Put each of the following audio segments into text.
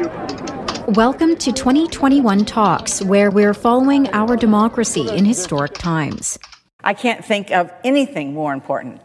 Welcome to 2021 Talks, where we're following our democracy in historic times. I can't think of anything more important,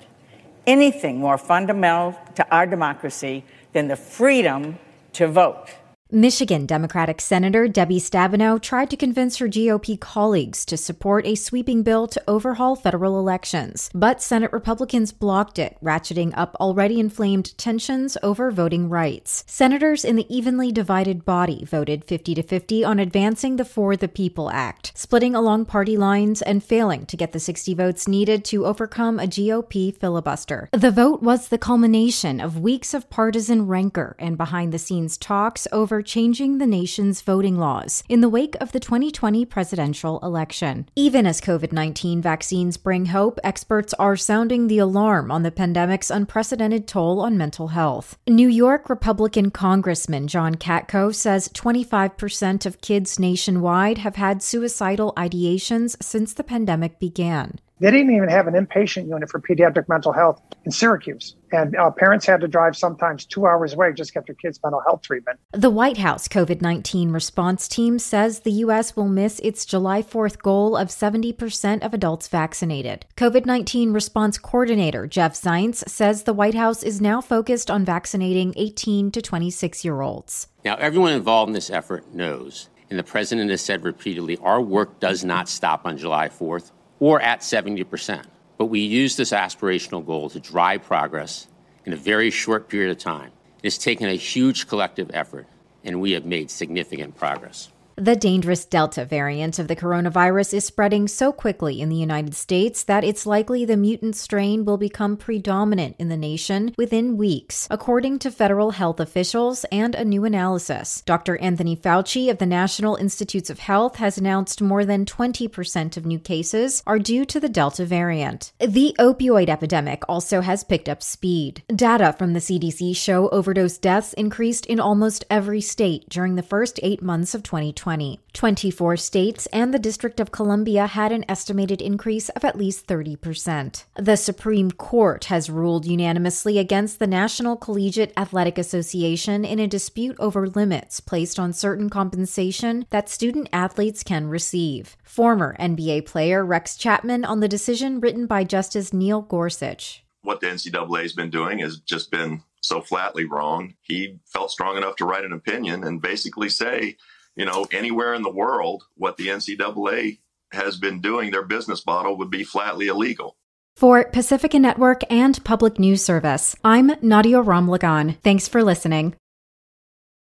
anything more fundamental to our democracy than the freedom to vote. Michigan Democratic Senator Debbie Stabenow tried to convince her GOP colleagues to support a sweeping bill to overhaul federal elections, but Senate Republicans blocked it, ratcheting up already inflamed tensions over voting rights. Senators in the evenly divided body voted 50 to 50 on advancing the For the People Act, splitting along party lines and failing to get the 60 votes needed to overcome a GOP filibuster. The vote was the culmination of weeks of partisan rancor and behind the scenes talks over changing the nation's voting laws in the wake of the 2020 presidential election. Even as COVID 19 vaccines bring hope, experts are sounding the alarm on the pandemic's unprecedented toll on mental health. New York Republican Congressman John Katko says 25% of kids nationwide have had suicidal ideations since the pandemic began. They didn't even have an inpatient unit for pediatric mental health in Syracuse. And uh, parents had to drive sometimes two hours away just to get their kids' mental health treatment. The White House COVID 19 response team says the U.S. will miss its July 4th goal of 70% of adults vaccinated. COVID 19 response coordinator Jeff Zients says the White House is now focused on vaccinating 18 to 26 year olds. Now, everyone involved in this effort knows, and the president has said repeatedly, our work does not stop on July 4th or at 70%. But we use this aspirational goal to drive progress in a very short period of time. It's taken a huge collective effort, and we have made significant progress. The dangerous Delta variant of the coronavirus is spreading so quickly in the United States that it's likely the mutant strain will become predominant in the nation within weeks, according to federal health officials and a new analysis. Dr. Anthony Fauci of the National Institutes of Health has announced more than 20% of new cases are due to the Delta variant. The opioid epidemic also has picked up speed. Data from the CDC show overdose deaths increased in almost every state during the first eight months of 2020. 2020. 24 states and the District of Columbia had an estimated increase of at least 30%. The Supreme Court has ruled unanimously against the National Collegiate Athletic Association in a dispute over limits placed on certain compensation that student athletes can receive. Former NBA player Rex Chapman on the decision written by Justice Neil Gorsuch. What the NCAA has been doing has just been so flatly wrong. He felt strong enough to write an opinion and basically say, you know, anywhere in the world, what the NCAA has been doing, their business model would be flatly illegal. For Pacifica Network and Public News Service, I'm Nadia Ramlagan. Thanks for listening.